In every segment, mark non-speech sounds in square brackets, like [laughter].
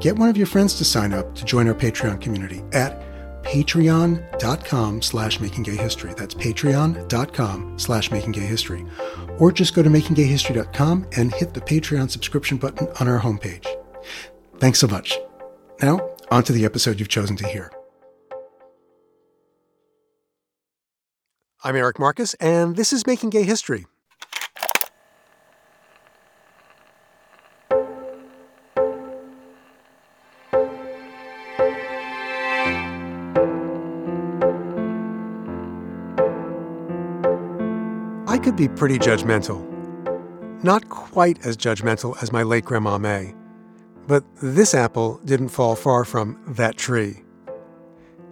get one of your friends to sign up to join our Patreon community at patreon.com slash makinggayhistory. That's patreon.com slash makinggayhistory. Or just go to makinggayhistory.com and hit the Patreon subscription button on our homepage. Thanks so much. Now, on to the episode you've chosen to hear. I'm Eric Marcus, and this is Making Gay History. Be pretty judgmental. Not quite as judgmental as my late Grandma May. But this apple didn't fall far from that tree.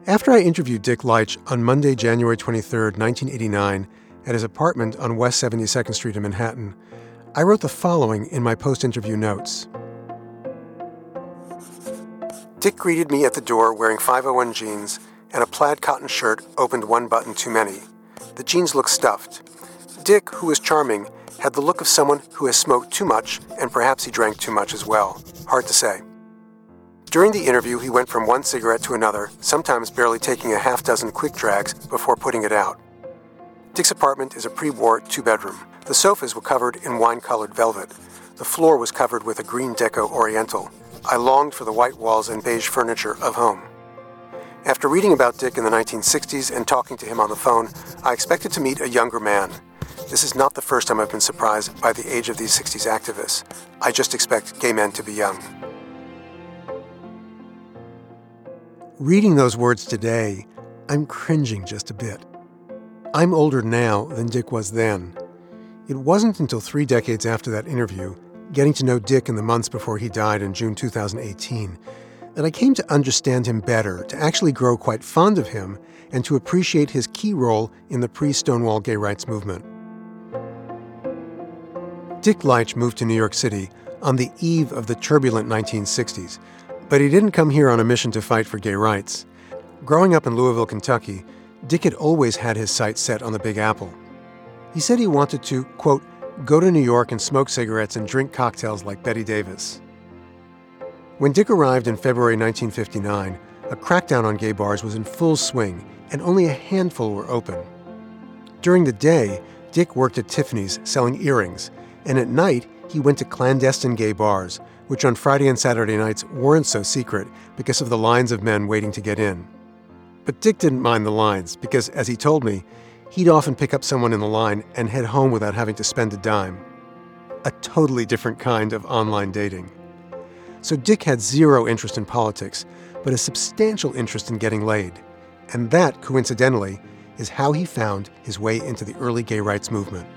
After I interviewed Dick Leitch on Monday, January 23, 1989, at his apartment on West 72nd Street in Manhattan, I wrote the following in my post interview notes. Dick greeted me at the door wearing 501 jeans and a plaid cotton shirt opened one button too many. The jeans looked stuffed. Dick, who was charming, had the look of someone who has smoked too much and perhaps he drank too much as well. Hard to say. During the interview, he went from one cigarette to another, sometimes barely taking a half dozen quick drags before putting it out. Dick's apartment is a pre war two bedroom. The sofas were covered in wine colored velvet. The floor was covered with a green deco oriental. I longed for the white walls and beige furniture of home. After reading about Dick in the 1960s and talking to him on the phone, I expected to meet a younger man. This is not the first time I've been surprised by the age of these 60s activists. I just expect gay men to be young. Reading those words today, I'm cringing just a bit. I'm older now than Dick was then. It wasn't until three decades after that interview, getting to know Dick in the months before he died in June 2018, that I came to understand him better, to actually grow quite fond of him, and to appreciate his key role in the pre Stonewall gay rights movement. Dick Leitch moved to New York City on the eve of the turbulent 1960s, but he didn't come here on a mission to fight for gay rights. Growing up in Louisville, Kentucky, Dick had always had his sights set on the Big Apple. He said he wanted to, quote, go to New York and smoke cigarettes and drink cocktails like Bette Davis. When Dick arrived in February 1959, a crackdown on gay bars was in full swing, and only a handful were open. During the day, Dick worked at Tiffany's selling earrings and at night, he went to clandestine gay bars, which on Friday and Saturday nights weren't so secret because of the lines of men waiting to get in. But Dick didn't mind the lines because, as he told me, he'd often pick up someone in the line and head home without having to spend a dime. A totally different kind of online dating. So Dick had zero interest in politics, but a substantial interest in getting laid. And that, coincidentally, is how he found his way into the early gay rights movement.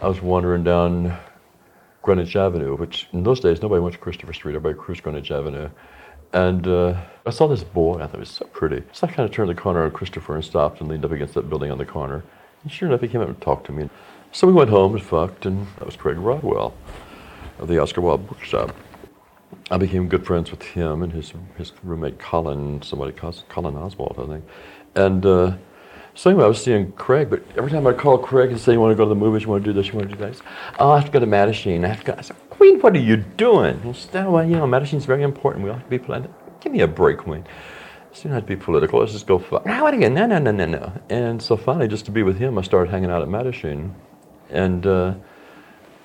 I was wandering down Greenwich Avenue, which in those days nobody went to Christopher Street, everybody cruised Greenwich Avenue. And uh, I saw this boy, I thought it was so pretty. So I kind of turned the corner on Christopher and stopped and leaned up against that building on the corner. And sure enough, he came up and talked to me. So we went home and fucked, and that was Craig Rodwell of the Oscar Wilde Bookshop. I became good friends with him and his his roommate Colin, somebody Colin Oswald, I think. And uh, so anyway, I was seeing Craig, but every time I call Craig and say, you want to go to the movies, you want to do this, you want to do that, oh, I have to go to Mattachine. I have to go. I said, Queen, what are you doing? He said, well, you know, Mattachine's very important. We all have to be political. Give me a break, Queen. Don't have to be political. Let's just go fuck. No, what again? No, no, no, no, no. And so finally, just to be with him, I started hanging out at Mattachine. And uh,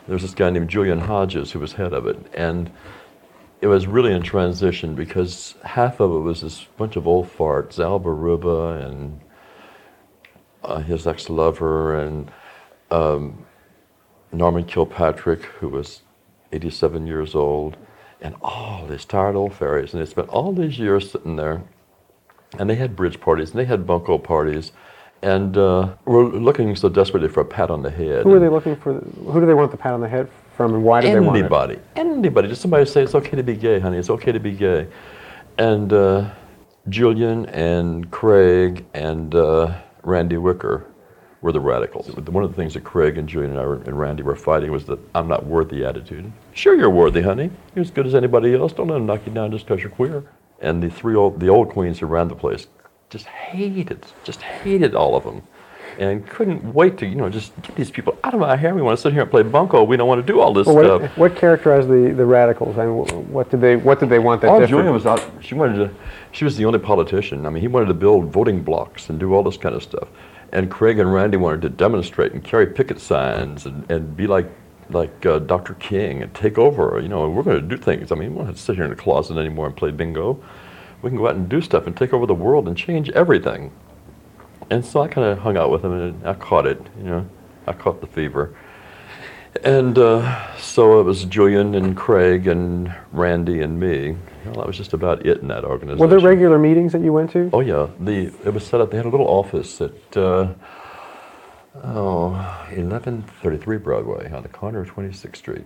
there was this guy named Julian Hodges who was head of it. And it was really in transition because half of it was this bunch of old farts, Al Baruba and uh, his ex-lover and um, Norman Kilpatrick, who was 87 years old, and all these tired old fairies. And they spent all these years sitting there, and they had bridge parties, and they had bunco parties, and uh, were looking so desperately for a pat on the head. Who are they looking for? Who do they want the pat on the head from, and why do they want it? Anybody, anybody, just somebody say it's okay to be gay, honey. It's okay to be gay, and uh, Julian and Craig and uh, Randy Wicker were the radicals. One of the things that Craig and Julian and, I were, and Randy were fighting was that I'm not worthy attitude. Sure, you're worthy, honey. You're as good as anybody else. Don't let them knock you down just because you're queer. And the three old, the old queens who ran the place just hated, just hated all of them. And couldn't wait to, you know, just get these people out of my hair. We want to sit here and play bunco. We don't want to do all this Well, stuff. what, what characterized the, the radicals? I mean, what did they what did they want that Oh? Julia was out. She wanted to. She was the only politician. I mean, he wanted to build voting blocks and do all this kind of stuff. And Craig and Randy wanted to demonstrate and carry picket signs and, and be like like uh, Dr. King and take over. You know, we're going to do things. I mean, we don't have to sit here in the closet anymore and play bingo. We can go out and do stuff and take over the world and change everything. And so I kind of hung out with him and I caught it. You know, I caught the fever. And uh, so it was Julian and Craig and Randy and me. Well, that was just about it in that organization. Were there regular meetings that you went to? Oh yeah, the it was set up. They had a little office at uh, oh 1133 Broadway on the corner of 26th Street.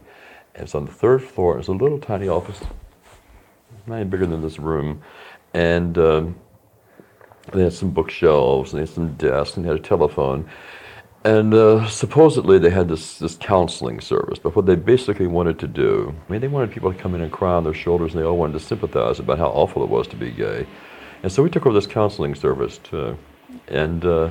And it's on the third floor. It was a little tiny office, not any bigger than this room, and um, they had some bookshelves and they had some desks and they had a telephone. And uh, supposedly they had this, this counseling service, but what they basically wanted to do, I mean, they wanted people to come in and cry on their shoulders, and they all wanted to sympathize about how awful it was to be gay. And so we took over this counseling service, too. And uh,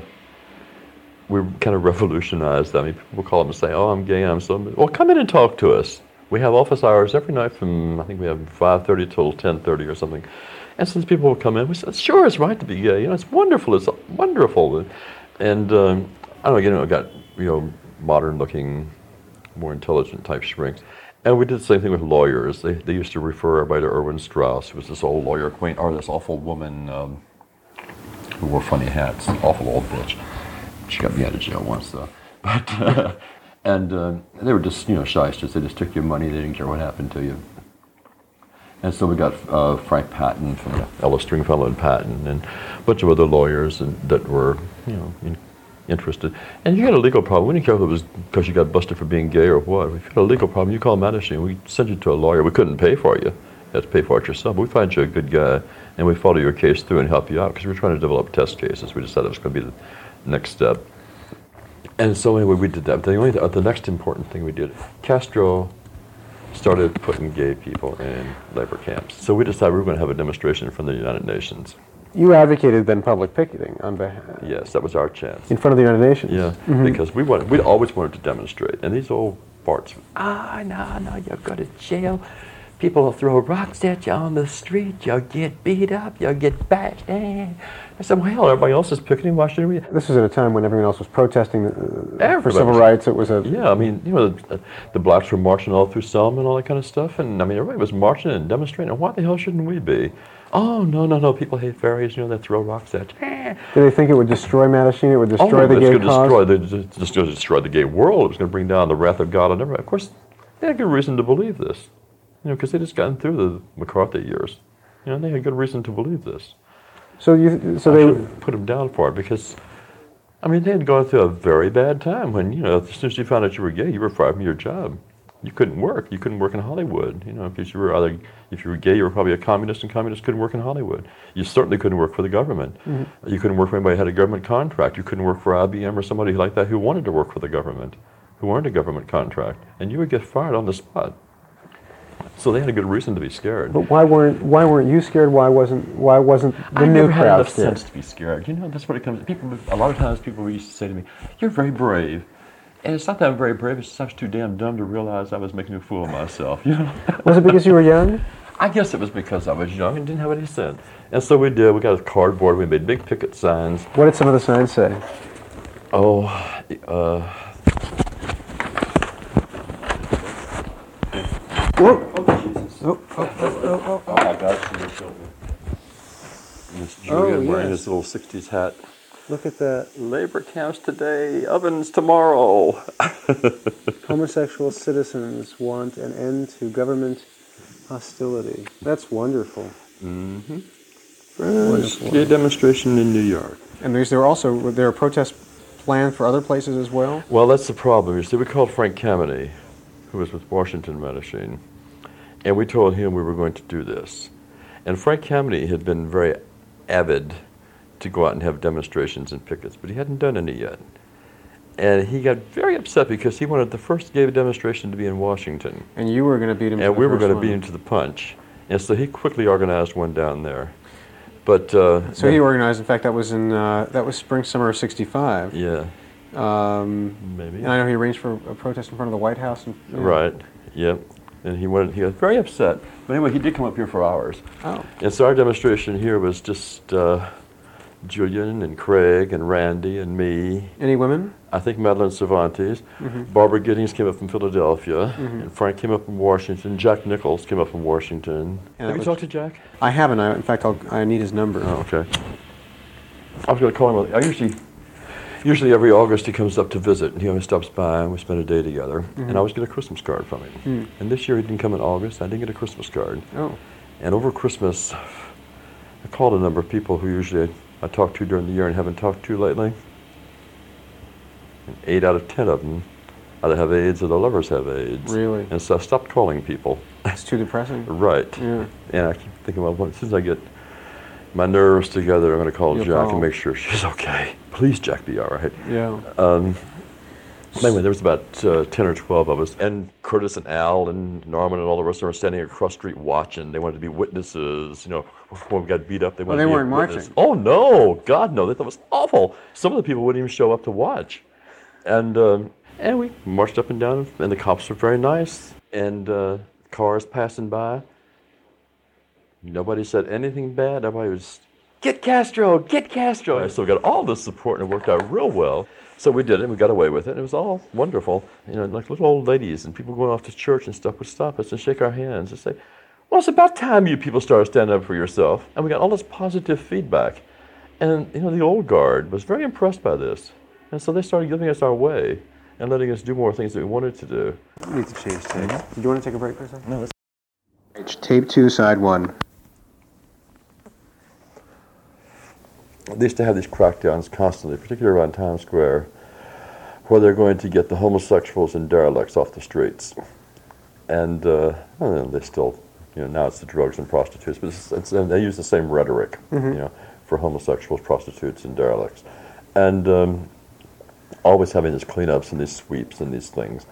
we kind of revolutionized that. I mean, people call up and say, oh, I'm gay, I'm so... Well, come in and talk to us. We have office hours every night from, I think we have 5.30 till 10.30 or something. And since people would come in, we said, sure, it's right to be gay. You know, it's wonderful. It's wonderful. And um, I don't know, you know, it got, you know, modern-looking, more intelligent type shrinks. And we did the same thing with lawyers. They, they used to refer everybody to Erwin Strauss, who was this old lawyer queen, or this awful woman um, who wore funny hats, awful old bitch. She got me out of jail once, though. [laughs] But uh, and uh, they were just, you know, shysters. They just took your money. They didn't care what happened to you. And so we got uh, Frank Patton from the Ellis Stringfellow and Patton, and a bunch of other lawyers and, that were, you know, in, interested. And you had a legal problem. We didn't care if it was because you got busted for being gay or what. If you had a legal problem, you call Mattachine. We send you to a lawyer. We couldn't pay for you. You had to pay for it yourself. We find you a good guy, and we follow your case through and help you out because we were trying to develop test cases. We decided it was going to be the next step. And so anyway, we did that. The only the next important thing we did, Castro started putting gay people in labor camps. So we decided we were going to have a demonstration from the United Nations. You advocated then public picketing on behalf Yes, that was our chance. in front of the United Nations. Yeah, because we wanted, we'd always wanted to demonstrate, and these old farts. Ah, no, no, you'll go to jail. People will throw rocks at you on the street. You'll get beat up. You'll get bashed. Eh. I said, well, hell, everybody else is picketing. Why shouldn't we? This was at a time when everyone else was protesting uh, for civil rights. It was a Yeah, I mean, you know, the, the blacks were marching all through Selma and all that kind of stuff, and I mean, everybody was marching and demonstrating. Why the hell shouldn't we be? Oh no, no, no! People hate fairies. You know, they throw rocks at you. Eh. Did they think it would destroy Mattachine? It would destroy oh, the gay cause? destroy the just, just going to destroy the gay world. It was going to bring down the wrath of God on everybody. Of course, they had good reason to believe this, you know, because they just gotten through the McCarthy years. You know, they had good reason to believe this. So you, so I they, put them down for it because, I mean, they had gone through a very bad time when you know as soon as you found out you were gay, you were fired from your job. You couldn't work. You couldn't work in Hollywood. You know, because you were either if you were gay, you were probably a communist, and communists couldn't work in Hollywood. You certainly couldn't work for the government. Mm-hmm. You couldn't work for anybody who had a government contract. You couldn't work for IBM or somebody like that who wanted to work for the government, who earned a government contract, and you would get fired on the spot. So they had a good reason to be scared. But why weren't why weren't you scared? Why wasn't why wasn't the I new never crowd had sense to be scared. You know, that's what it comes. People a lot of times people used to say to me, "You're very brave," and it's not that I'm very brave. It's just too damn dumb to realize I was making a fool of myself. [laughs] You know. was it because you were young? I guess it was because I was young and didn't have any sense. And so we did. We got a cardboard. We made big picket signs. What did some of the signs say? Oh, uh. Whoa. Oh, Jesus. Oh, oh, oh, oh, Oh, my gosh, you killed me. Miss Julian Oh, wearing yes. his little 60s hat. Look at that. Labor camps today, ovens tomorrow. [laughs] Homosexual citizens want an end to government hostility. That's wonderful. Mm-hmm. First gay demonstration in New York. And there's there were also were there are protests planned for other places as well? Well, that's the problem. You see, we called Frank Kameny, who was with Washington Mattachine, and we told him we were going to do this. And Frank Kameny had been very avid to go out and have demonstrations and pickets, but he hadn't done any yet. And he got very upset because he wanted the first gay demonstration to be in Washington. And you were going to beat him. to And we were going to beat him to the punch. And so he quickly organized one down there. But uh, So he organized. In fact, that was in uh, that was spring summer of '65. yeah, Um, maybe. and I know he arranged for a protest in front of the White House. And. Right. Yep. And he wanted. He was very upset. But anyway, he did come up here for hours. Oh. And so our demonstration here was just uh, Julian and Craig and Randy and me. Any women? I think Madolin Cervantes. Mm-hmm. Barbara Gittings came up from Philadelphia. And Frank came up from Washington. Jack Nichols came up from Washington. that Have you talked to Jack? I haven't. I, in fact, I'll, I need his number. Oh, okay. I was going to call him. I usually, usually every August he comes up to visit, and he always stops by, and we spend a day together. And mm-hmm. I always get a Christmas card from him. Hmm. And this year he didn't come in August. I didn't get a Christmas card. Oh. And over Christmas, I called a number of people who usually I talk to during the year and haven't talked to lately. And eight out of ten of them either have AIDS or their lovers have AIDS. Really? And so I stopped calling people. It's too depressing. [laughs] right. Yeah. And I keep thinking, well, as soon as I get my nerves together, I'm going to call You'll Jack call. and make sure she's okay. Please, Jack, be all right. Yeah. Um, anyway, there was about uh, 10 or 12 of us, and Curtis and Al and Norman and all the rest of them were standing across the street watching. They wanted to be witnesses. You know, before we got beat up, they wanted they to be a weren't marching. Oh, no. God, no. They thought it was awful. Some of the people wouldn't even show up to watch. And, um, and we marched up and down, and the cops were very nice, and uh, cars passing by. Nobody said anything bad. Everybody was, get Castro, get Castro. And so we got all this support, and it worked out real well. So we did it, and we got away with it, and it was all wonderful. You know, like little old ladies and people going off to church and stuff would stop us and shake our hands and say, well, it's about time you people started standing up for yourself. And we got all this positive feedback. And, you know, the old guard was very impressed by this. And so they started giving us our way and letting us do more things that we wanted to do. I need to change tape. Mm-hmm. Do you want to take a break for a second? No, that's Tape two, side one. They used to have these crackdowns constantly, particularly around Times Square, where they're going to get the homosexuals and derelicts off the streets. And uh, they still, you know, now it's the drugs and prostitutes, but it's, it's, and they use the same rhetoric, you know, for homosexuals, prostitutes, and derelicts. And um, always having these cleanups and these sweeps and these things.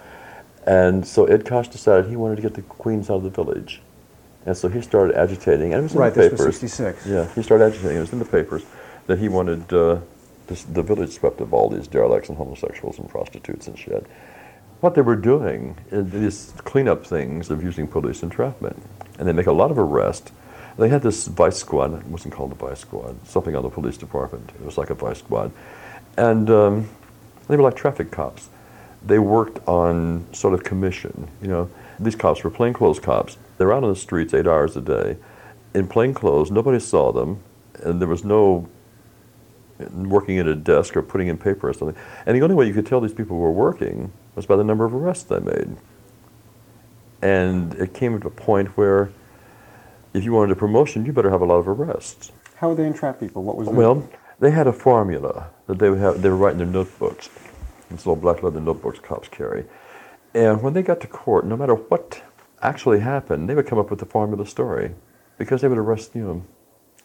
And so Ed Koch decided he wanted to get the Queens out of the village. And so he started agitating, and it was in Right, the this was 66. Yeah, he started agitating. It was in the papers that he wanted uh, this, the village swept of all these derelicts and homosexuals and prostitutes and shit. What they were doing is these cleanup things of using police entrapment, and they make a lot of arrests. They had this vice squad. It wasn't called the vice squad. Something on the police department. It was like a vice squad, and um, they were like traffic cops. They worked on sort of commission. You know, these cops were plainclothes cops. They were out on the streets eight hours a day, in plain clothes. Nobody saw them, and there was no working at a desk or putting in paper or something. And the only way you could tell these people were working was by the number of arrests they made. And it came to a point where if you wanted a promotion, you better have a lot of arrests. How would they entrap people? What was Well, they had a formula that they would have. They would write in their notebooks. These little black leather notebooks cops carry. And when they got to court, no matter what actually happened, they would come up with the formula story, because they would arrest you know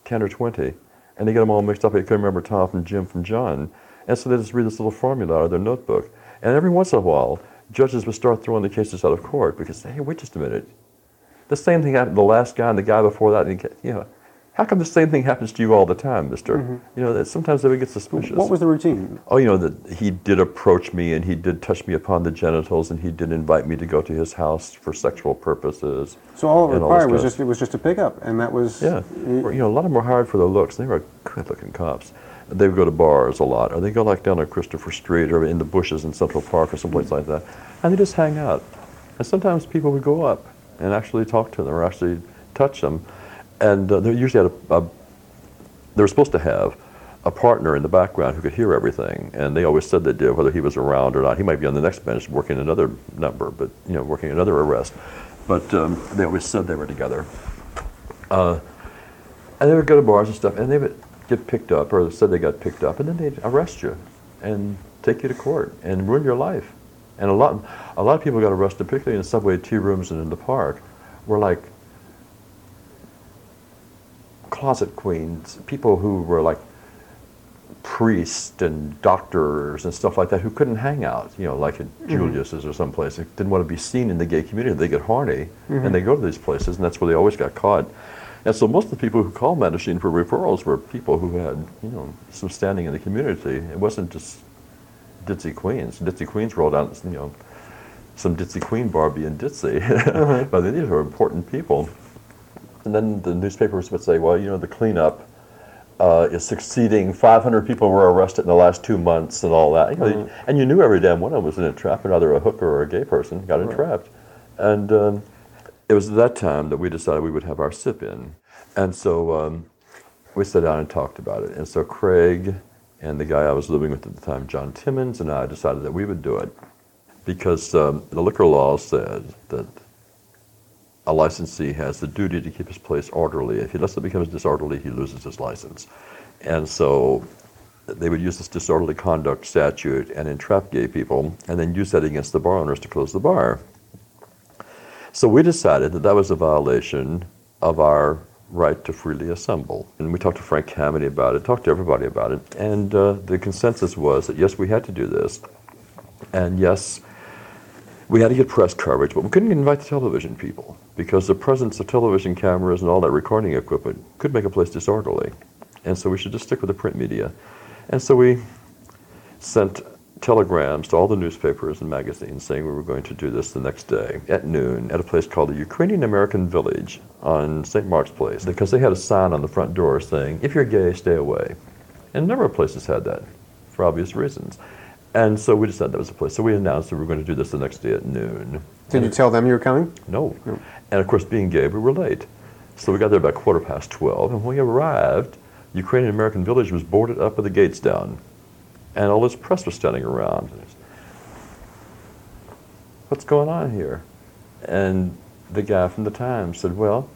ten or twenty, and they get them all mixed up. They couldn't remember Tom from Jim from John, and so they just read this little formula out of their notebook. And every once in a while, judges would start throwing the cases out of court because hey, wait just a minute, the same thing happened to the last guy and the guy before that. And, you know, how come the same thing happens to you all the time, Mister? Mm-hmm. You know, that sometimes they would get suspicious. What was the routine? Oh, you know that he did approach me and he did touch me upon the genitals and he did invite me to go to his house for sexual purposes. So all it and all required was just it was just a pickup, and that was Yeah, you know, a lot of them were hired for their looks. They were good-looking cops. They would go to bars a lot, or they go like down on Christopher Street or in the bushes in Central Park or someplace like that, and they just hang out. And sometimes people would go up and actually talk to them or actually touch them. And uh, they usually had a, a, they were supposed to have a partner in the background who could hear everything, and they always said they did, whether he was around or not. He might be on the next bench working another number, but you know, working another arrest. But um, they always said they were together. Uh, and they would go to bars and stuff, and they would get picked up, or said they got picked up, and then they'd arrest you and take you to court and ruin your life. And a lot, a lot of people got arrested, particularly in subway tea rooms and in the park, were like closet queens, people who were like priests and doctors and stuff like that who couldn't hang out, you know, like at mm-hmm. Julius's or someplace. They didn't want to be seen in the gay community. They get horny mm-hmm. and they go to these places, and that's where they always got caught. And so most of the people who called Mattachine for referrals were people who had, you know, some standing in the community. It wasn't just ditzy queens. Ditzy queens rolled out, you know, some ditzy queen Barbie and ditzy. Mm-hmm. [laughs] but these are important people. And then the newspapers would say, well, you know, the cleanup uh, is succeeding. 500 people were arrested in the last two months and all that. You know, mm-hmm. And you knew every damn one of them was in a trap, either a hooker or a gay person got entrapped. And um, it was at that time that we decided we would have our sip in. And so um, we sat down and talked about it. And so Craig and the guy I was living with at the time, John Timmons, and I decided that we would do it because um, the liquor law said that a licensee has the duty to keep his place orderly. If he lets it become disorderly, he loses his license. And so they would use this disorderly conduct statute and entrap gay people and then use that against the bar owners to close the bar. So we decided that that was a violation of our right to freely assemble. And we talked to Frank Kameny about it, talked to everybody about it, and uh, the consensus was that yes, we had to do this, and yes, we had to get press coverage, but we couldn't invite the television people because the presence of television cameras and all that recording equipment could make a place disorderly. And so we should just stick with the print media. And so we sent telegrams to all the newspapers and magazines saying we were going to do this the next day at noon at a place called the Ukrainian American Village on St. Mark's Place because they had a sign on the front door saying, if you're gay, stay away. And a number of places had that for obvious reasons. And so we decided that was the place. So we announced that we were going to do this the next day at noon. Did you tell them you were coming? No. no. And of course, being gay, we were late. So we got there about quarter past 12. And when we arrived, Ukrainian American Village was boarded up with the gates down and all this press was standing around. What's going on here? And the guy from the Times said, Well,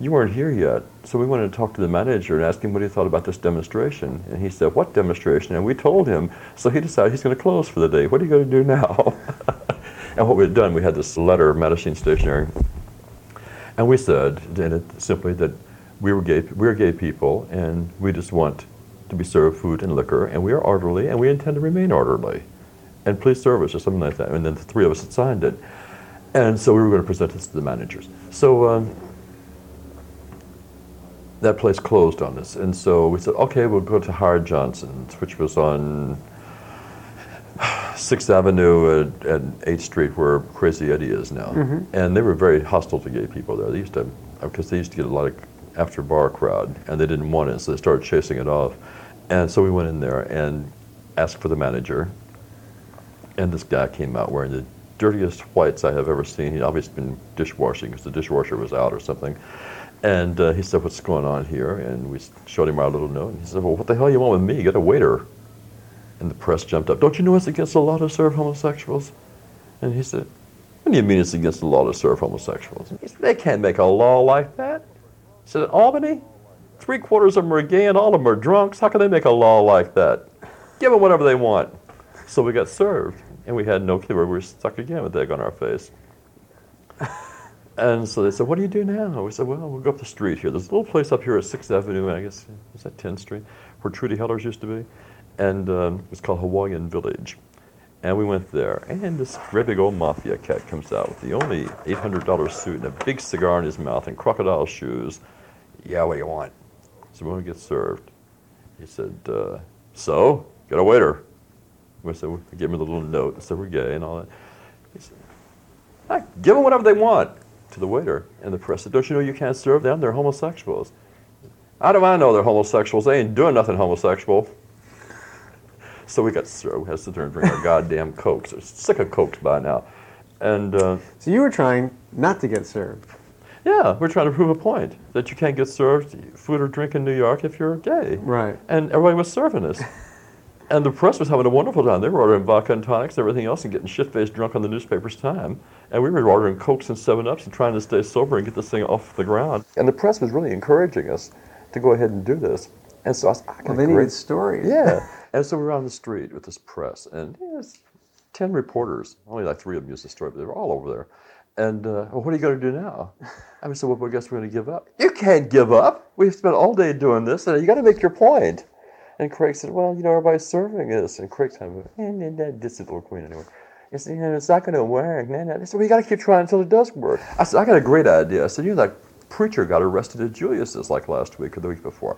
you weren't here yet, so we wanted to talk to the manager and ask him what he thought about this demonstration. And he said, What demonstration? And we told him. So he decided he's going to close for the day. What are you going to do now? [laughs] and what we had done, we had this letter, Mattachine Stationery, and we said simply that we were gay, we are gay people, and we just want to be served food and liquor, and we are orderly, and we intend to remain orderly. And please serve us, or something like that. And then the three of us had signed it. And so we were going to present this to the managers. So um, that place closed on us. And so we said, okay, we'll go to Howard Johnson's, which was on 6th Avenue and, at 8th Street, where Crazy Eddie is now. Mm-hmm. And they were very hostile to gay people there. They used to, because they used to get a lot of after bar crowd, and they didn't want it, so they started chasing it off. And so we went in there and asked for the manager. And this guy came out wearing the dirtiest whites I have ever seen. He'd obviously been dishwashing because the dishwasher was out or something. And uh, he said, What's going on here? And we showed him our little note. And he said, Well, what the hell you want with me? Get a waiter. And the press jumped up. Don't you know it's against the law to serve homosexuals? And he said, What do you mean it's against the law to serve homosexuals? He said, They can't make a law like that. He said, Albany, Three quarters of them are gay and all of them are drunks. How can they make a law like that? Give them whatever they want. So we got served, and we had no clue. Where we were stuck again with egg on our face. And so they said, What do you do now? We said, Well, we'll go up the street here. There's a little place up here at 6th Avenue, I guess, is that 10th Street, where Trudy Heller's used to be. And um, it's called Hawaiian Village. And we went there, and this great big old mafia cat comes out with the only $800 suit and a big cigar in his mouth and crocodile shoes. Yeah, what do you want? So when we get served, he said, uh, so, get a waiter. We said, we gave him a little note and said, we're gay and all that. He said, give them whatever they want to the waiter. And the press said, don't you know you can't serve them? They're homosexuals. How do I know they're homosexuals? They ain't doing nothing homosexual. [laughs] So we got served. We had to sit there and drink our goddamn Cokes. They're sick of Cokes by now. And uh, So you were trying not to get served. yeah, we're trying to prove a point that you can't get served food or drink in New York if you're gay. Right. And everybody was serving us. And the press was having a wonderful time. They were ordering vodka and tonics and everything else and getting shit faced drunk on the newspaper's time. And we were ordering Cokes and 7 Ups and trying to stay sober and get this thing off the ground. And the press was really encouraging us to go ahead and do this. And so I was, I Well, they great- needed stories. yeah. [laughs] And so we were on the street with this press, and it's 10 reporters. Only like three of them used the story, but they were all over there. And, uh, well, what are you going to do now? I said, well, I guess we're going to give up. You can't give up. We've spent all day doing this, and you got to make your point. And Craig said, well, you know, everybody's serving us. And Craig kind of eh, nah, nah, this is little queen anyway. He said, you know, it's not going to work. Nah, nah. Said, well, you got to keep trying until it does work. I said, I got a great idea. I said, you know, that preacher got arrested at Julius's like last week or the week before.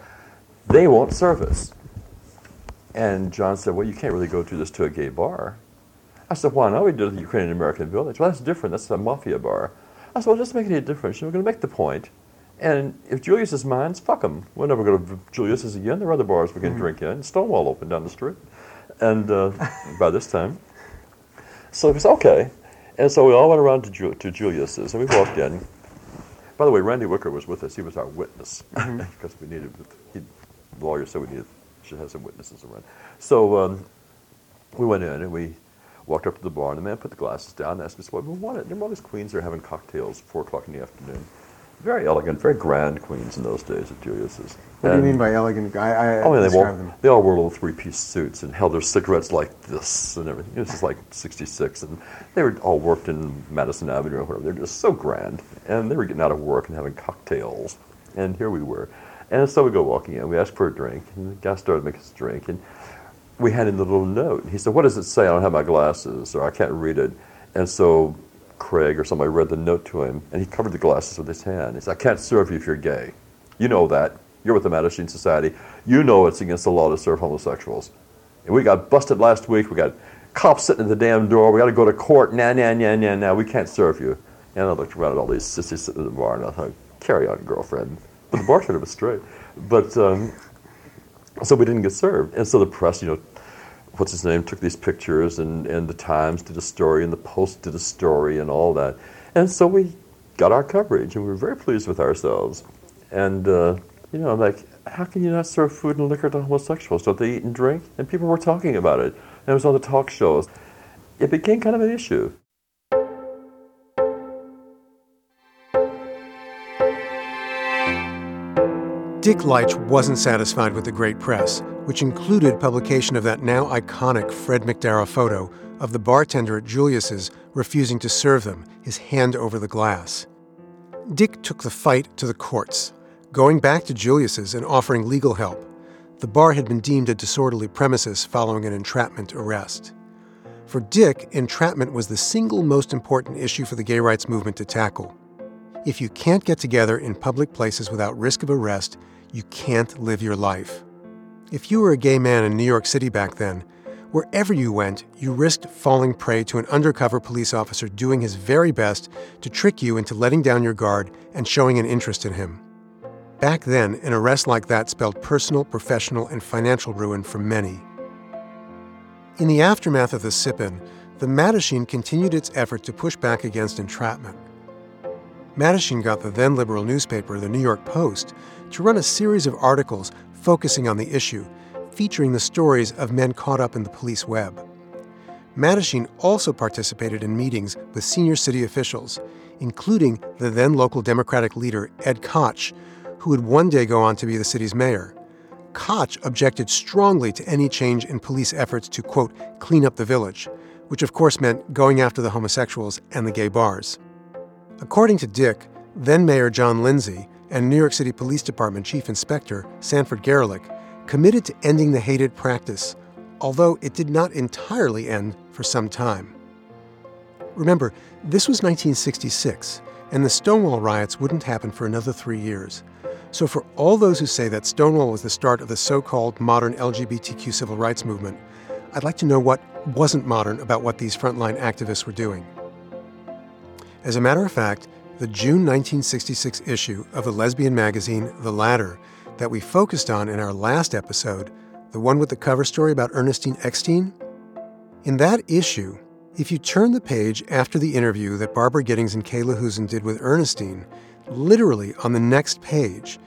They won't serve us. And John said, Well, you can't really go do this to a gay bar. I said, Why not? We did it at the Ukrainian American Village. Well, that's different. That's a mafia bar. I said, Well, just make any difference. We're going to make the point. And if Julius is mine, fuck him. We'll never go to Julius's again. There are other bars we can drink in. Stonewall open down the street. And uh, by this time, so we said, Okay. And so we all went around to, Ju- to Julius's and we walked in. By the way, Randy Wicker was with us. He was our witness [laughs] because we needed, he, the lawyer said we needed, should have some witnesses around. So um, we went in and we walked up to the bar, and the man put the glasses down and asked us what we wanted. Were all these queens are having cocktails, at 4 o'clock in the afternoon. Very elegant, very grand queens in those days at Julius's. What do you mean by elegant? I, I Oh, yeah, they, describe wore, them. they all wore little three-piece suits and held their cigarettes like this and everything. This is like '66, and they were all worked in Madison Avenue or whatever. They're just so grand, and they were getting out of work and having cocktails, and here we were. And so we go walking in. We ask for a drink, and the guy started making us a drink, and we handed him the little note. He said, "What does it say? I don't have my glasses, or I can't read it." And so Craig or somebody read the note to him, and he covered the glasses with his hand. He said, "I can't serve you if you're gay. You know that. You're with the Mattachine Society. You know it's against the law to serve homosexuals. And we got busted last week. We got cops sitting at the damn door. We got to go to court. Nah, nah, nah, nah, nah. We can't serve you." And I looked around at all these sissies sitting in the bar, and I thought, "Carry on, girlfriend." But the bartender was straight. But um, so we didn't get served. And so the press, you know, what's his name, took these pictures, and, and the Times did a story, and the Post did a story, and all that. And so we got our coverage, and we were very pleased with ourselves. And, uh, you know, I'm like, how can you not serve food and liquor to homosexuals? Don't they eat and drink? And people were talking about it. And it was on the talk shows. It became kind of an issue. Dick Leitch wasn't satisfied with the great press, which included publication of that now iconic Fred McDarrah photo of the bartender at Julius's refusing to serve them, his hand over the glass. Dick took the fight to the courts, going back to Julius's and offering legal help. The bar had been deemed a disorderly premises following an entrapment arrest. For Dick, entrapment was the single most important issue for the gay rights movement to tackle. If you can't get together in public places without risk of arrest, you can't live your life. If you were a gay man in New York City back then, wherever you went, you risked falling prey to an undercover police officer doing his very best to trick you into letting down your guard and showing an interest in him. Back then, an arrest like that spelled personal, professional, and financial ruin for many. In the aftermath of the sip-in, the Mattachine continued its effort to push back against entrapment. Mattachine got the then liberal newspaper, the New York Post, to run a series of articles focusing on the issue, featuring the stories of men caught up in the police web. Mattachine also participated in meetings with senior city officials, including the then local Democratic leader Ed Koch, who would one day go on to be the city's mayor. Koch objected strongly to any change in police efforts to, quote, clean up the village, which of course meant going after the homosexuals and the gay bars. According to Dick, then Mayor John Lindsay and New York City Police Department Chief Inspector Sanford Garelick committed to ending the hated practice, although it did not entirely end for some time. Remember, this was 1966, and the Stonewall riots wouldn't happen for another three years. So, for all those who say that Stonewall was the start of the so called modern LGBTQ civil rights movement, I'd like to know what wasn't modern about what these frontline activists were doing. As a matter of fact, the June 1966 issue of the lesbian magazine The Ladder, that we focused on in our last episode, the one with the cover story about Ernestine Eckstein, in that issue, If you turn the page after the interview that Barbara Gittings and Kay Lahusen did with Ernestine, literally on the next page,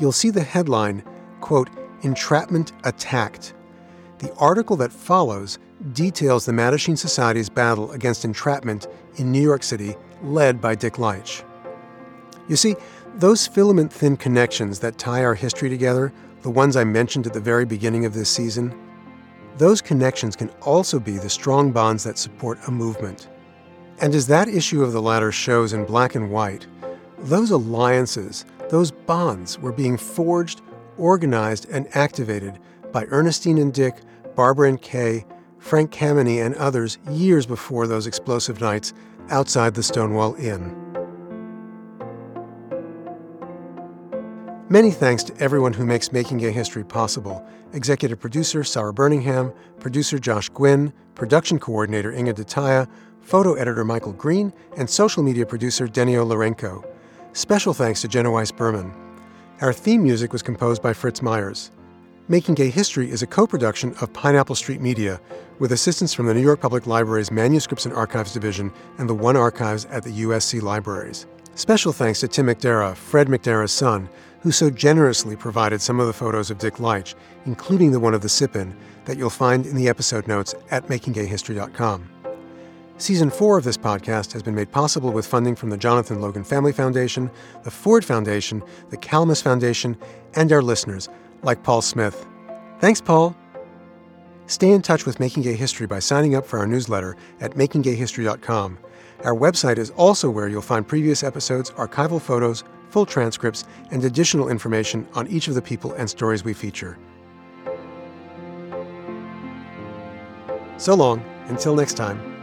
you'll see the headline, quote, Entrapment Attacked. The article that follows details the Mattachine Society's battle against entrapment in New York City, led by Dick Leitch. You see, those filament thin connections that tie our history together, the ones I mentioned at the very beginning of this season, those connections can also be the strong bonds that support a movement. And as that issue of the Ladder shows in black and white, those alliances, those bonds were being forged, organized, and activated by Ernestine and Dick, Barbara and Kay, Frank Kameny, and others years before those explosive nights outside the Stonewall Inn. Many thanks to everyone who makes Making Gay History possible executive producer Sara Burningham, producer Josh Gwynn, production coordinator Inge De Taeye, photo editor Michael Green, and social media producer Denio Lorenko. Special thanks to Jenna Weiss Berman. Our theme music was composed by Fritz Myers. Making Gay History is a co production of Pineapple Street Media, with assistance from the New York Public Library's Manuscripts and Archives Division and the One Archives at the USC Libraries. Special thanks to Tim McDarrah, Fred McDarrah's son, who so generously provided some of the photos of Dick Leitch, including the one of the sip-in, that you'll find in the episode notes at makinggayhistory.com. Season 4 of this podcast has been made possible with funding from the Jonathan Logan Family Foundation, the Ford Foundation, the Calamus Foundation, and our listeners, like Paul Smith. Thanks, Paul. Stay in touch with Making Gay History by signing up for our newsletter at makinggayhistory.com. Our website is also where you'll find previous episodes, archival photos, full transcripts, and additional information on each of the people and stories we feature. So long, until next time.